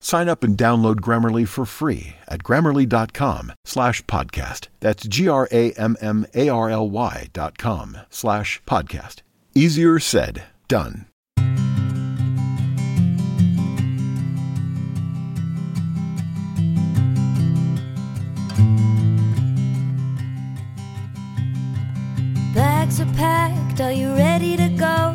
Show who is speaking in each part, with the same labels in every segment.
Speaker 1: Sign up and download Grammarly for free at grammarly.com slash podcast. That's G-R-A-M-M-A-R-L-Y dot com slash podcast. Easier said, done.
Speaker 2: Bags are packed, are you ready to go?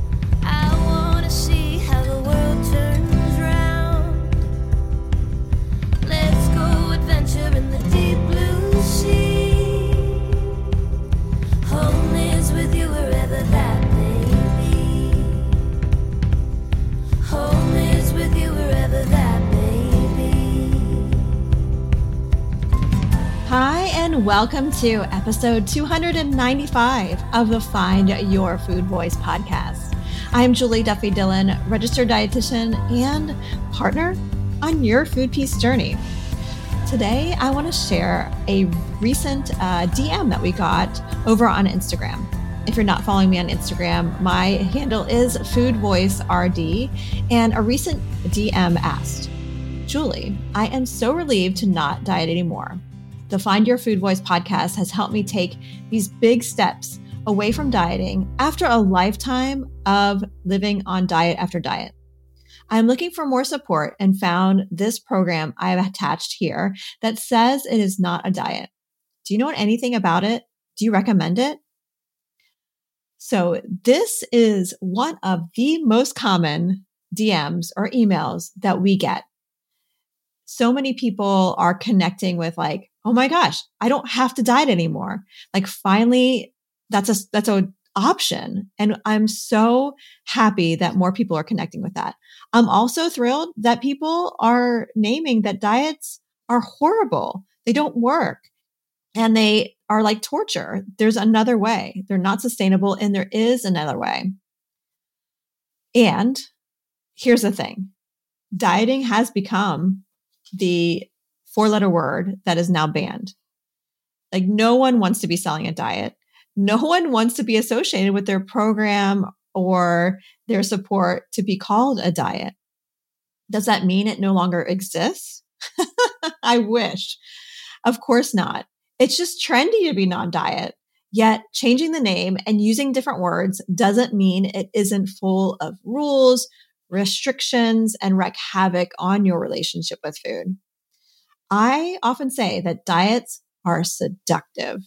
Speaker 3: And welcome to episode 295 of the Find Your Food Voice podcast. I'm Julie Duffy Dillon, registered dietitian and partner on your food peace journey. Today, I want to share a recent uh, DM that we got over on Instagram. If you're not following me on Instagram, my handle is Food Voice RD, and a recent DM asked, Julie, I am so relieved to not diet anymore. The Find Your Food Voice podcast has helped me take these big steps away from dieting after a lifetime of living on diet after diet. I'm looking for more support and found this program I have attached here that says it is not a diet. Do you know anything about it? Do you recommend it? So, this is one of the most common DMs or emails that we get. So many people are connecting with like, oh my gosh, I don't have to diet anymore. Like finally, that's a that's a option. And I'm so happy that more people are connecting with that. I'm also thrilled that people are naming that diets are horrible. They don't work and they are like torture. There's another way. They're not sustainable and there is another way. And here's the thing. Dieting has become the four letter word that is now banned. Like no one wants to be selling a diet. No one wants to be associated with their program or their support to be called a diet. Does that mean it no longer exists? I wish. Of course not. It's just trendy to be non diet. Yet changing the name and using different words doesn't mean it isn't full of rules, restrictions, and wreak havoc on your relationship with food. I often say that diets are seductive.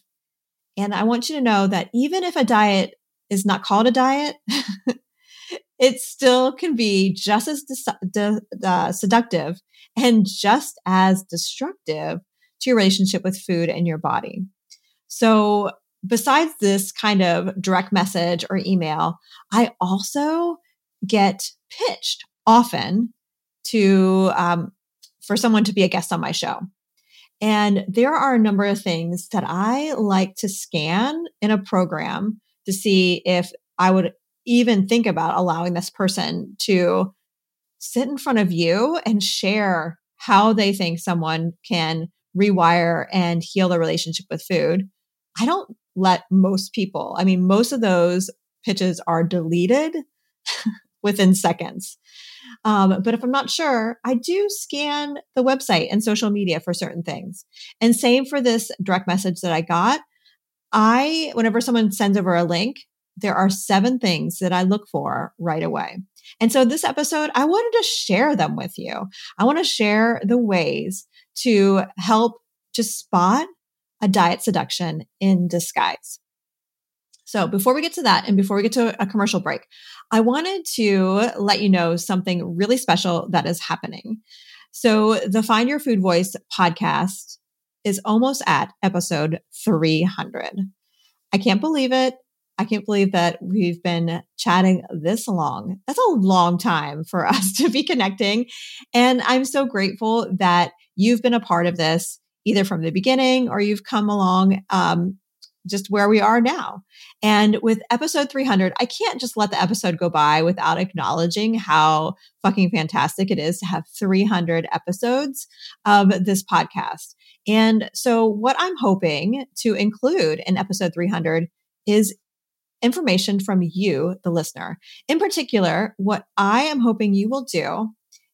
Speaker 3: And I want you to know that even if a diet is not called a diet, it still can be just as de- uh, seductive and just as destructive to your relationship with food and your body. So, besides this kind of direct message or email, I also get pitched often to um, for someone to be a guest on my show. And there are a number of things that I like to scan in a program to see if I would even think about allowing this person to sit in front of you and share how they think someone can rewire and heal their relationship with food. I don't let most people, I mean, most of those pitches are deleted within seconds. Um, but if I'm not sure, I do scan the website and social media for certain things. And same for this direct message that I got. I, whenever someone sends over a link, there are seven things that I look for right away. And so this episode, I wanted to share them with you. I want to share the ways to help to spot a diet seduction in disguise. So before we get to that and before we get to a commercial break, I wanted to let you know something really special that is happening. So the Find Your Food Voice podcast is almost at episode 300. I can't believe it. I can't believe that we've been chatting this long. That's a long time for us to be connecting. And I'm so grateful that you've been a part of this either from the beginning or you've come along um, just where we are now. And with episode 300, I can't just let the episode go by without acknowledging how fucking fantastic it is to have 300 episodes of this podcast. And so, what I'm hoping to include in episode 300 is information from you, the listener. In particular, what I am hoping you will do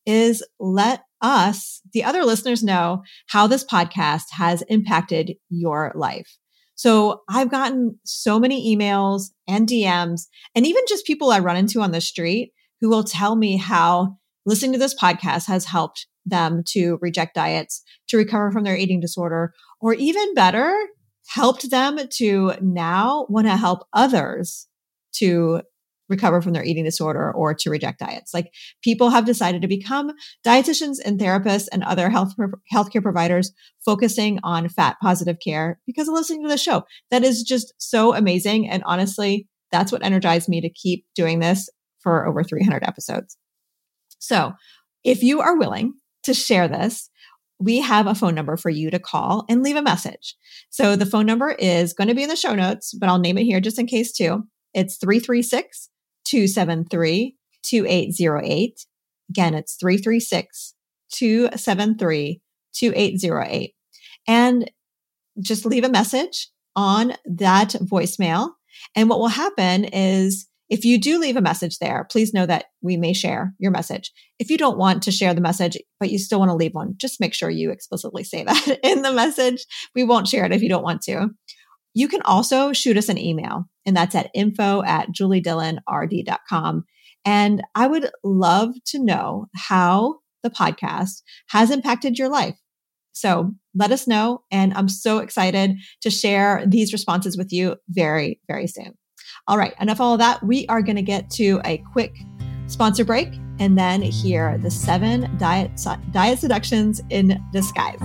Speaker 3: is let us, the other listeners, know how this podcast has impacted your life. So I've gotten so many emails and DMs, and even just people I run into on the street who will tell me how listening to this podcast has helped them to reject diets, to recover from their eating disorder, or even better, helped them to now want to help others to recover from their eating disorder or to reject diets. Like people have decided to become dietitians and therapists and other health healthcare providers focusing on fat positive care because of listening to the show. That is just so amazing and honestly, that's what energized me to keep doing this for over 300 episodes. So, if you are willing to share this, we have a phone number for you to call and leave a message. So the phone number is going to be in the show notes, but I'll name it here just in case too. It's 336 273 2808. Again, it's 336 273 2808. And just leave a message on that voicemail. And what will happen is if you do leave a message there, please know that we may share your message. If you don't want to share the message, but you still want to leave one, just make sure you explicitly say that in the message. We won't share it if you don't want to. You can also shoot us an email, and that's at info at juliedillonrd.com. And I would love to know how the podcast has impacted your life. So let us know. And I'm so excited to share these responses with you very, very soon. All right, enough of all of that. We are going to get to a quick sponsor break and then hear the seven diet, diet seductions in disguise.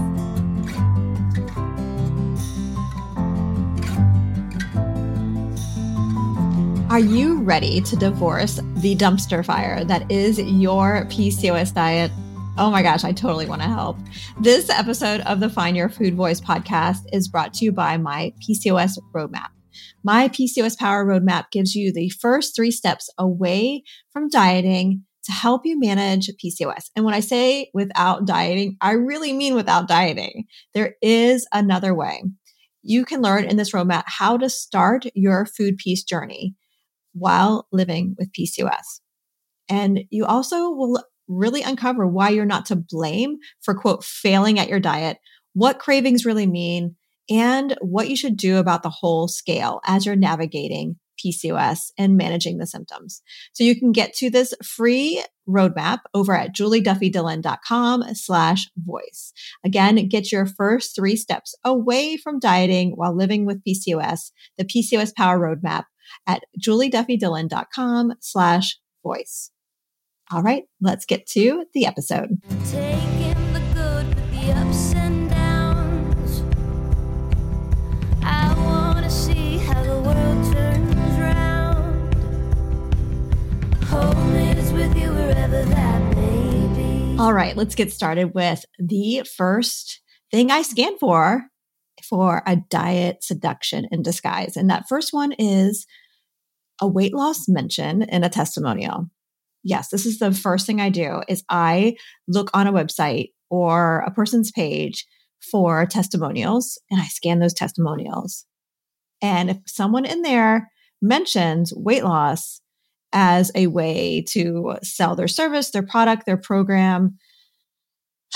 Speaker 3: Are you ready to divorce the dumpster fire that is your PCOS diet? Oh my gosh, I totally want to help. This episode of the Find Your Food Voice podcast is brought to you by my PCOS roadmap. My PCOS Power Roadmap gives you the first three steps away from dieting to help you manage PCOS. And when I say without dieting, I really mean without dieting. There is another way. You can learn in this roadmap how to start your food peace journey while living with PCOS. And you also will really uncover why you're not to blame for quote failing at your diet, what cravings really mean, and what you should do about the whole scale as you're navigating PCOS and managing the symptoms. So you can get to this free roadmap over at julieduffydillon.com slash voice. Again, get your first three steps away from dieting while living with PCOS, the PCOS Power Roadmap at julieduffydillon.com slash voice. All right, let's get to the episode.
Speaker 2: Taking the good with the ups and downs. I wanna see how the world turns round. Home is with you wherever that may be.
Speaker 3: All right, let's get started with the first thing I scan for for a diet seduction in disguise. And that first one is a weight loss mention in a testimonial. Yes, this is the first thing I do is I look on a website or a person's page for testimonials and I scan those testimonials. And if someone in there mentions weight loss as a way to sell their service, their product, their program,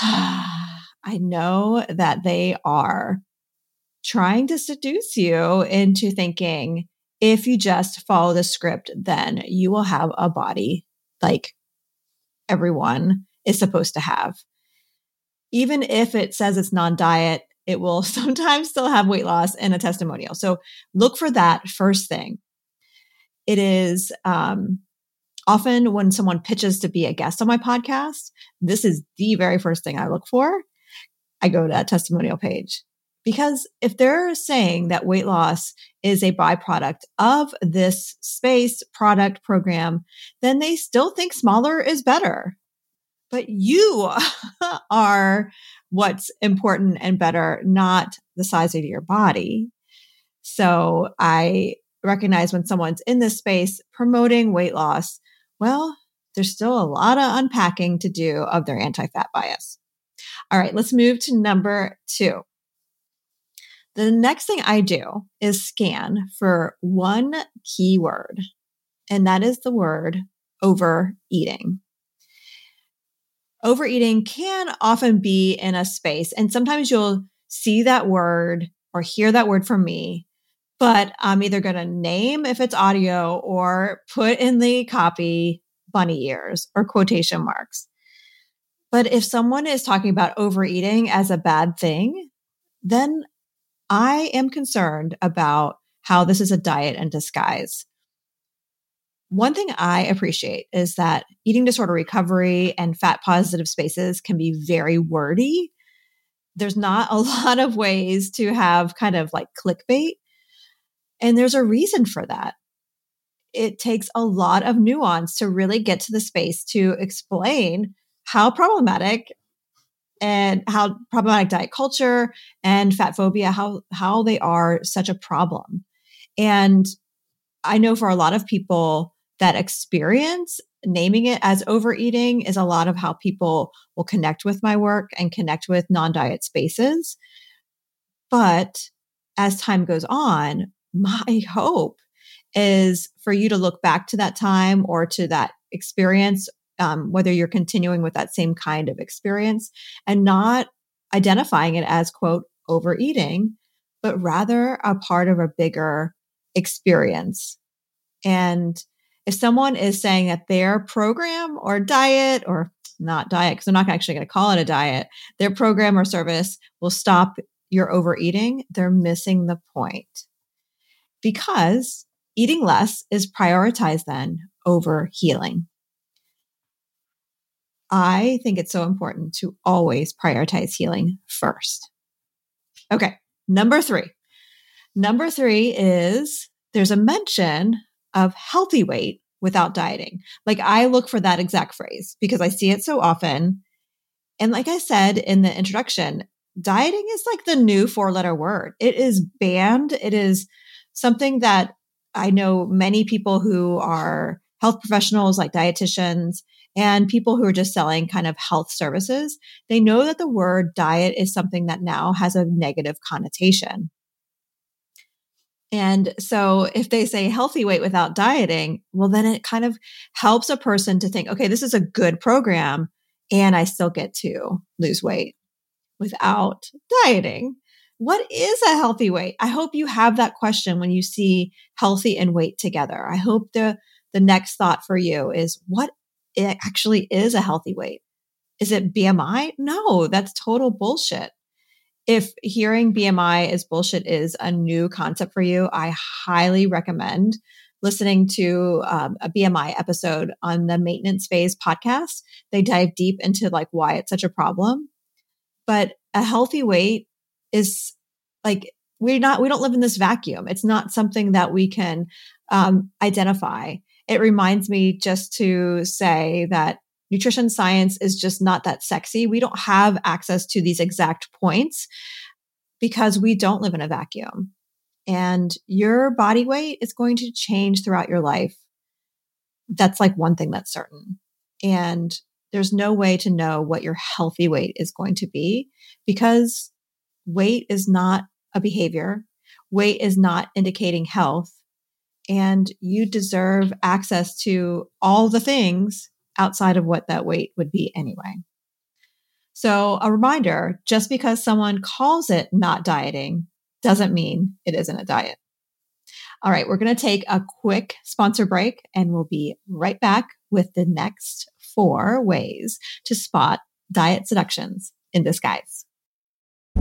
Speaker 3: I know that they are trying to seduce you into thinking if you just follow the script, then you will have a body like everyone is supposed to have. Even if it says it's non diet, it will sometimes still have weight loss in a testimonial. So look for that first thing. It is um, often when someone pitches to be a guest on my podcast, this is the very first thing I look for. I go to that testimonial page. Because if they're saying that weight loss is a byproduct of this space product program, then they still think smaller is better. But you are what's important and better, not the size of your body. So I recognize when someone's in this space promoting weight loss, well, there's still a lot of unpacking to do of their anti fat bias. All right, let's move to number two. The next thing I do is scan for one keyword, and that is the word overeating. Overeating can often be in a space, and sometimes you'll see that word or hear that word from me, but I'm either going to name if it's audio or put in the copy bunny ears or quotation marks. But if someone is talking about overeating as a bad thing, then I am concerned about how this is a diet in disguise. One thing I appreciate is that eating disorder recovery and fat positive spaces can be very wordy. There's not a lot of ways to have kind of like clickbait. And there's a reason for that. It takes a lot of nuance to really get to the space to explain how problematic and how problematic diet culture and fat phobia how how they are such a problem. And i know for a lot of people that experience naming it as overeating is a lot of how people will connect with my work and connect with non-diet spaces. But as time goes on my hope is for you to look back to that time or to that experience um, whether you're continuing with that same kind of experience and not identifying it as quote overeating, but rather a part of a bigger experience. And if someone is saying that their program or diet or not diet, because they're not actually going to call it a diet, their program or service will stop your overeating, they're missing the point. Because eating less is prioritized then over healing. I think it's so important to always prioritize healing first. Okay. Number three. Number three is there's a mention of healthy weight without dieting. Like I look for that exact phrase because I see it so often. And like I said in the introduction, dieting is like the new four letter word. It is banned. It is something that I know many people who are health professionals like dietitians and people who are just selling kind of health services, they know that the word diet is something that now has a negative connotation. And so if they say healthy weight without dieting, well, then it kind of helps a person to think, okay, this is a good program and I still get to lose weight without dieting. what is a healthy weight? I hope you have that question when you see healthy and weight together. I hope the, the next thought for you is what it actually is a healthy weight. Is it BMI? No, that's total bullshit. If hearing BMI is bullshit is a new concept for you, I highly recommend listening to um, a BMI episode on the maintenance phase podcast. They dive deep into like why it's such a problem. But a healthy weight is like we're not we don't live in this vacuum. It's not something that we can um, identify. It reminds me just to say that nutrition science is just not that sexy. We don't have access to these exact points because we don't live in a vacuum. And your body weight is going to change throughout your life. That's like one thing that's certain. And there's no way to know what your healthy weight is going to be because weight is not a behavior. Weight is not indicating health. And you deserve access to all the things outside of what that weight would be anyway. So a reminder, just because someone calls it not dieting doesn't mean it isn't a diet. All right, we're going to take a quick sponsor break and we'll be right back with the next four ways to spot diet seductions in disguise.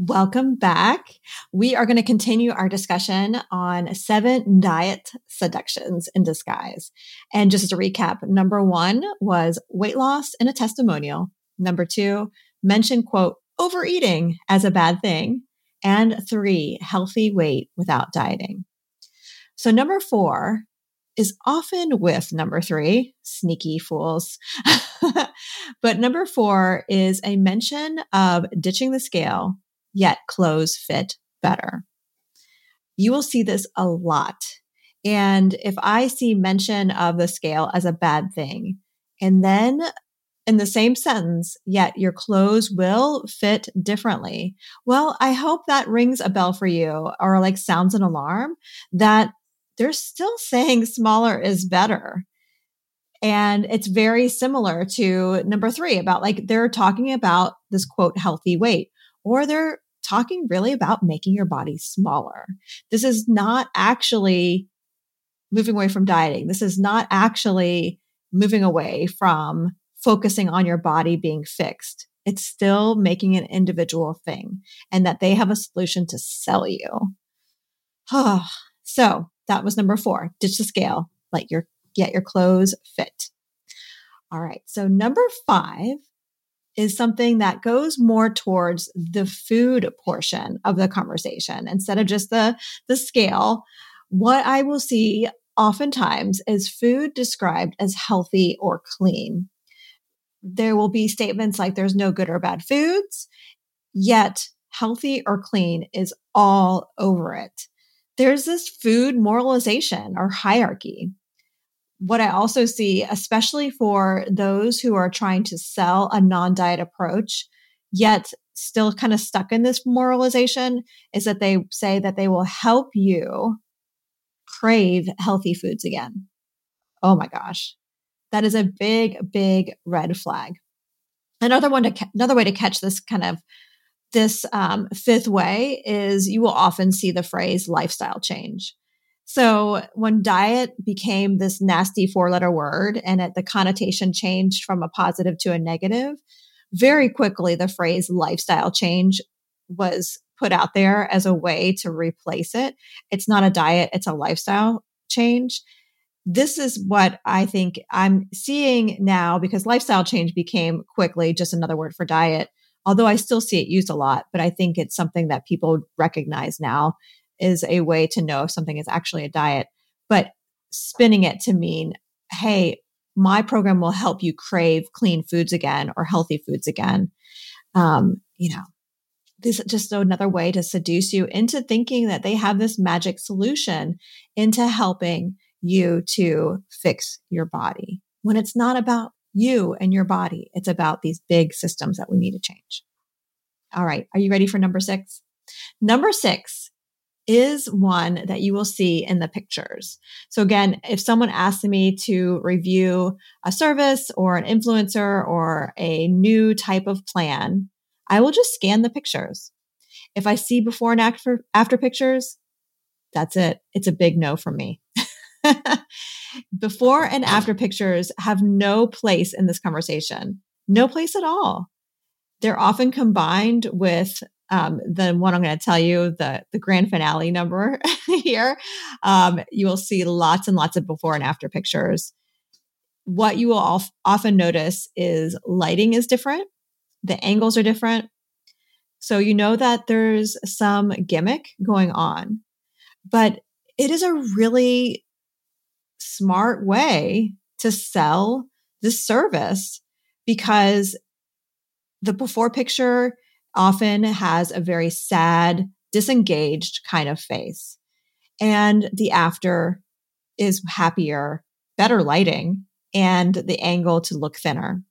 Speaker 3: Welcome back. We are going to continue our discussion on seven diet seductions in disguise. And just as a recap, number one was weight loss in a testimonial. Number two, mention quote, overeating as a bad thing. And three, healthy weight without dieting. So number four is often with number three, sneaky fools. but number four is a mention of ditching the scale yet clothes fit better. You will see this a lot. And if I see mention of the scale as a bad thing, and then in the same sentence, yet your clothes will fit differently. Well, I hope that rings a bell for you or like sounds an alarm that they're still saying smaller is better. And it's very similar to number three about like they're talking about this quote, healthy weight or they're talking really about making your body smaller. This is not actually moving away from dieting. This is not actually moving away from focusing on your body being fixed. It's still making an individual thing and that they have a solution to sell you. so that was number four. Ditch the scale. Let your get your clothes fit. All right. So number five is something that goes more towards the food portion of the conversation instead of just the, the scale. What I will see oftentimes is food described as healthy or clean. There will be statements like there's no good or bad foods, yet healthy or clean is all over it. There's this food moralization or hierarchy what I also see, especially for those who are trying to sell a non diet approach, yet still kind of stuck in this moralization, is that they say that they will help you crave healthy foods again. Oh my gosh. That is a big, big red flag. Another one to, another way to catch this kind of this um, fifth way is you will often see the phrase lifestyle change. So when diet became this nasty four letter word and it, the connotation changed from a positive to a negative, very quickly the phrase lifestyle change was put out there as a way to replace it. It's not a diet, it's a lifestyle change. This is what I think I'm seeing now because lifestyle change became quickly just another word for diet. Although I still see it used a lot, but I think it's something that people recognize now is a way to know if something is actually a diet, but spinning it to mean, hey, my program will help you crave clean foods again or healthy foods again. Um, you know, this is just another way to seduce you into thinking that they have this magic solution into helping you to fix your body when it's not about you and your body. It's about these big systems that we need to change. All right. Are you ready for number six? Number six is one that you will see in the pictures. So again, if someone asks me to review a service or an influencer or a new type of plan, I will just scan the pictures. If I see before and after, after pictures, that's it. It's a big no from me. before and after pictures have no place in this conversation. No place at all. They're often combined with um, the one I'm going to tell you, the the grand finale number here. Um, you will see lots and lots of before and after pictures. What you will often notice is lighting is different, the angles are different, so you know that there's some gimmick going on, but it is a really smart way to sell this service because the before picture often has a very sad, disengaged kind of face. And the after is happier, better lighting, and the angle to look thinner.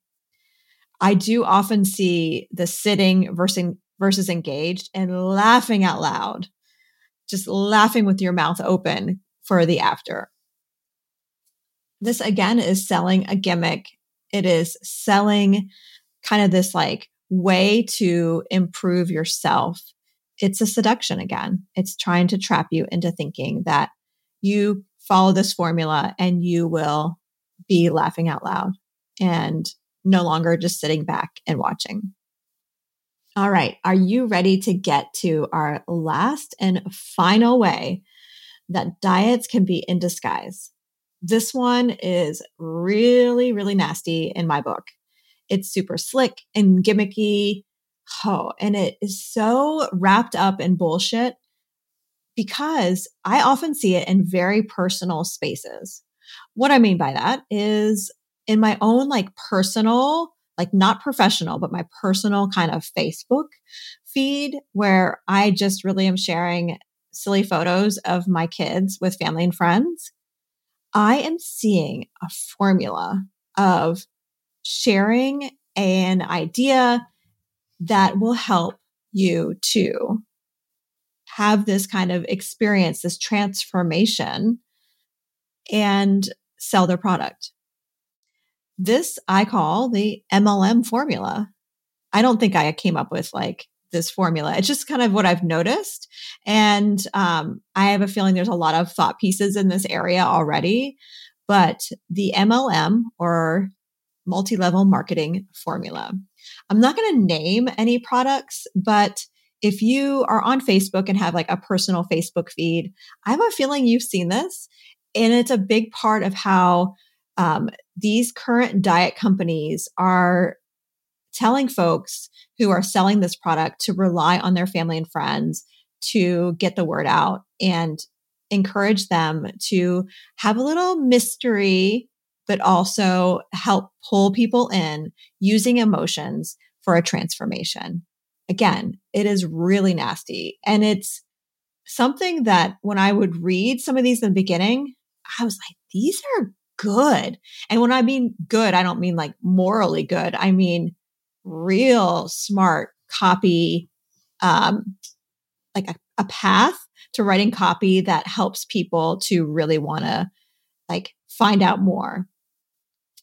Speaker 3: I do often see the sitting versus, versus engaged and laughing out loud, just laughing with your mouth open for the after. This again is selling a gimmick. It is selling kind of this like way to improve yourself. It's a seduction again. It's trying to trap you into thinking that you follow this formula and you will be laughing out loud and no longer just sitting back and watching. All right. Are you ready to get to our last and final way that diets can be in disguise? This one is really, really nasty in my book. It's super slick and gimmicky. Oh, and it is so wrapped up in bullshit because I often see it in very personal spaces. What I mean by that is in my own like personal, like not professional, but my personal kind of Facebook feed where I just really am sharing silly photos of my kids with family and friends. I am seeing a formula of sharing an idea that will help you to have this kind of experience, this transformation, and sell their product. This I call the MLM formula. I don't think I came up with like this formula. It's just kind of what I've noticed. And um, I have a feeling there's a lot of thought pieces in this area already. But the MLM or multi level marketing formula. I'm not going to name any products, but if you are on Facebook and have like a personal Facebook feed, I have a feeling you've seen this. And it's a big part of how um, these current diet companies are telling folks who are selling this product to rely on their family and friends to get the word out and encourage them to have a little mystery but also help pull people in using emotions for a transformation. Again, it is really nasty. And it's something that when I would read some of these in the beginning, I was like, these are good. And when I mean good, I don't mean like morally good. I mean real smart copy, um, like a, a path to writing copy that helps people to really want to like find out more.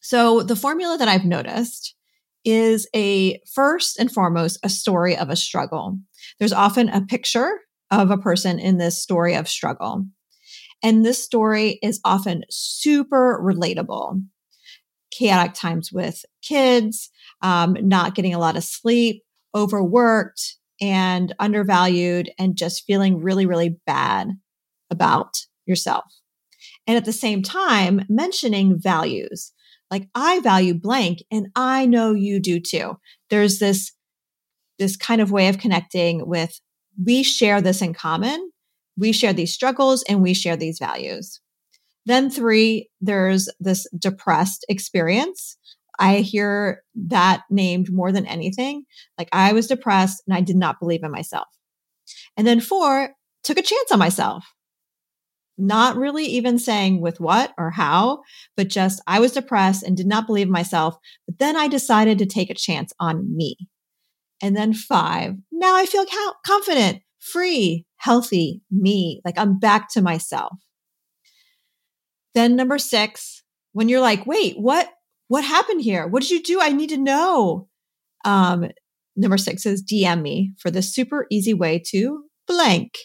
Speaker 3: So the formula that I've noticed is a first and foremost a story of a struggle. There's often a picture of a person in this story of struggle. And this story is often super relatable. Chaotic times with kids, um, not getting a lot of sleep, overworked and undervalued, and just feeling really, really bad about yourself. And at the same time, mentioning values like I value blank and I know you do too. There's this, this kind of way of connecting with we share this in common. We share these struggles and we share these values. Then three, there's this depressed experience I hear that named more than anything. Like I was depressed and I did not believe in myself. And then four, took a chance on myself. Not really even saying with what or how, but just I was depressed and did not believe myself. But then I decided to take a chance on me. And then five, now I feel confident, free, healthy, me. Like I'm back to myself. Then number six, when you're like, wait, what, what happened here? What did you do? I need to know. Um, number six is DM me for the super easy way to blank.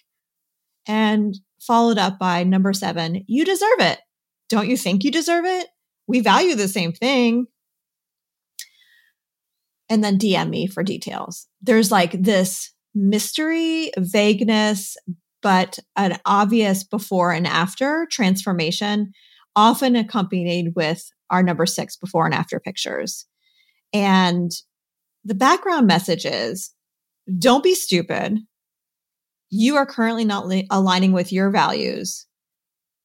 Speaker 3: And followed up by number seven, you deserve it. Don't you think you deserve it? We value the same thing. And then DM me for details. There's like this mystery, vagueness, but an obvious before and after transformation, often accompanied with our number six before and after pictures. And the background message is don't be stupid. You are currently not li- aligning with your values.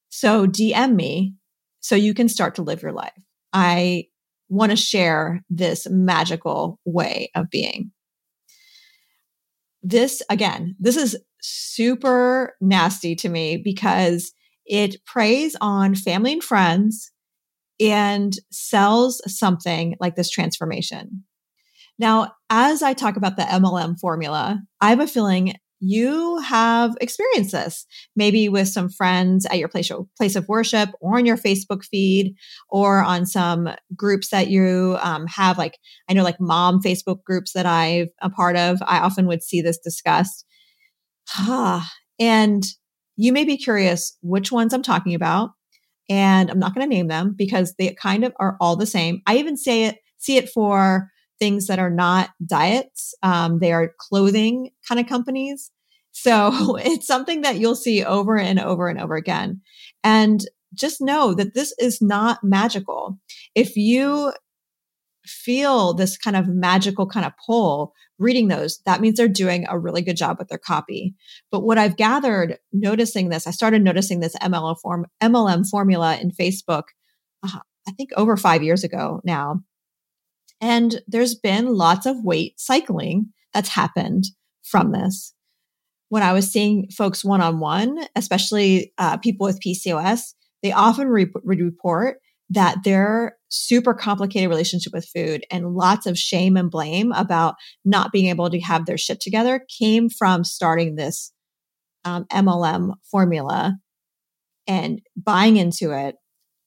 Speaker 3: So DM me so you can start to live your life. I want to share this magical way of being. This, again, this is super nasty to me because it preys on family and friends and sells something like this transformation. Now, as I talk about the MLM formula, I have a feeling you have experienced this maybe with some friends at your place, place of worship or on your Facebook feed or on some groups that you um, have. Like, I know like mom Facebook groups that I'm a part of. I often would see this discussed. and you may be curious which ones I'm talking about. And I'm not going to name them because they kind of are all the same. I even say it, see it for things that are not diets. Um, they are clothing kind of companies. So it's something that you'll see over and over and over again. And just know that this is not magical. If you feel this kind of magical kind of pull reading those, that means they're doing a really good job with their copy. But what I've gathered noticing this, I started noticing this MLM, form, MLM formula in Facebook, uh, I think over five years ago now. And there's been lots of weight cycling that's happened from this. When I was seeing folks one on one, especially uh, people with PCOS, they often re- report that their super complicated relationship with food and lots of shame and blame about not being able to have their shit together came from starting this um, MLM formula and buying into it,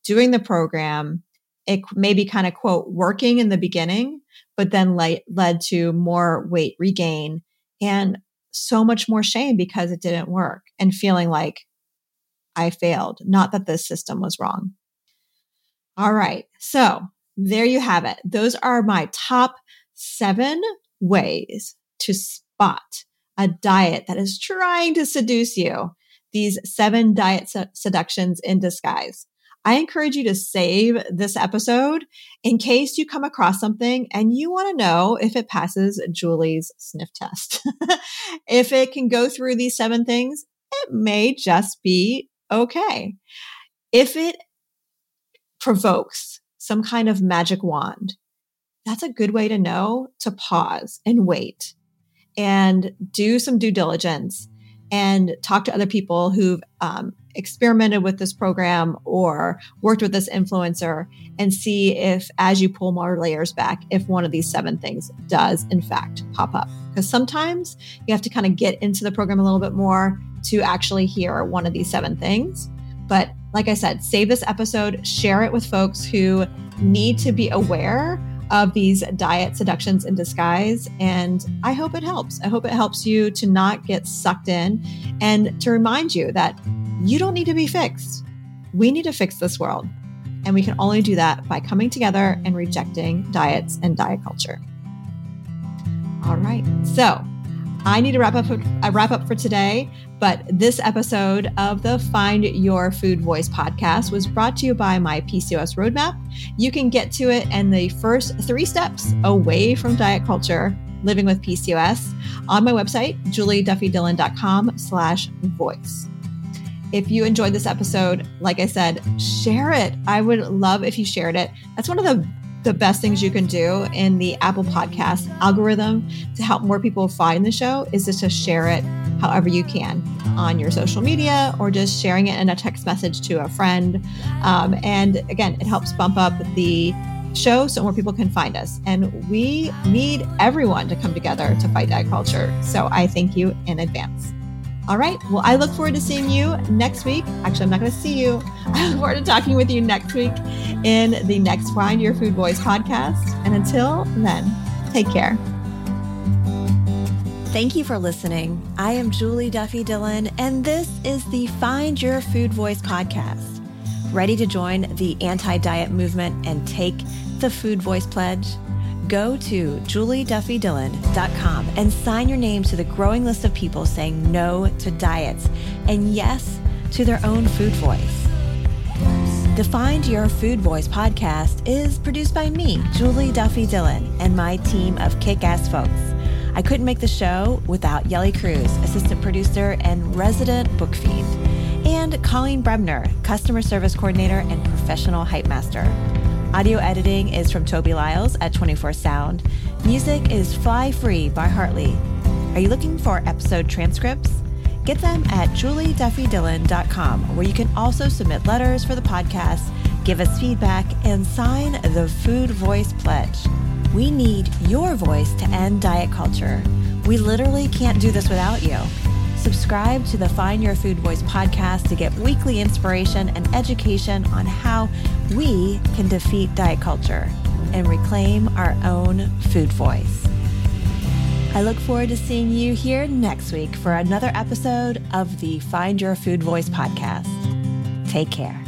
Speaker 3: doing the program, it maybe kind of quote working in the beginning, but then le- led to more weight regain. And so much more shame because it didn't work and feeling like I failed, not that the system was wrong. All right. So there you have it. Those are my top seven ways to spot a diet that is trying to seduce you. These seven diet seductions in disguise. I encourage you to save this episode in case you come across something and you want to know if it passes Julie's sniff test. if it can go through these seven things, it may just be okay. If it provokes some kind of magic wand, that's a good way to know to pause and wait and do some due diligence and talk to other people who've um, experimented with this program or worked with this influencer and see if, as you pull more layers back, if one of these seven things does in fact pop up. Because sometimes you have to kind of get into the program a little bit more to actually hear one of these seven things. But like I said, save this episode, share it with folks who need to be aware of these diet seductions in disguise. And I hope it helps. I hope it helps you to not get sucked in and to remind you that you don't need to be fixed. We need to fix this world. And we can only do that by coming together and rejecting diets and diet culture. All right. So I need to wrap up a uh, wrap up for today, but this episode of the Find Your Food Voice podcast was brought to you by my PCOS roadmap. You can get to it and the first 3 steps away from diet culture living with PCOS on my website julieduffydillon.com/voice. If you enjoyed this episode, like I said, share it. I would love if you shared it. That's one of the
Speaker 4: the best things you can do in the Apple Podcast algorithm to help more people find the show is just to share it however you can on your social media or just sharing it in a text message to a friend. Um, and again, it helps bump up the show so more people can find us. And we need everyone to come together to fight diet culture. So I thank you in advance. All right. Well, I look forward to seeing you next week. Actually, I'm not going to see you. I look forward to talking with you next week in the next Find Your Food Voice podcast. And until then, take care.
Speaker 3: Thank you for listening. I am Julie Duffy Dillon, and this is the Find Your Food Voice podcast. Ready to join the anti diet movement and take the Food Voice Pledge? Go to julieduffydillon.com and sign your name to the growing list of people saying no to diets and yes to their own food voice. The Find Your Food Voice podcast is produced by me, Julie Duffy Dillon, and my team of kick ass folks. I couldn't make the show without Yelly Cruz, assistant producer and resident book fiend, and Colleen Bremner, customer service coordinator and professional hype master. Audio editing is from Toby Lyles at 24 Sound. Music is Fly Free by Hartley. Are you looking for episode transcripts? Get them at julieduffydillon.com, where you can also submit letters for the podcast, give us feedback, and sign the Food Voice Pledge. We need your voice to end diet culture. We literally can't do this without you. Subscribe to the Find Your Food Voice podcast to get weekly inspiration and education on how we can defeat diet culture and reclaim our own food voice. I look forward to seeing you here next week for another episode of the Find Your Food Voice podcast. Take care.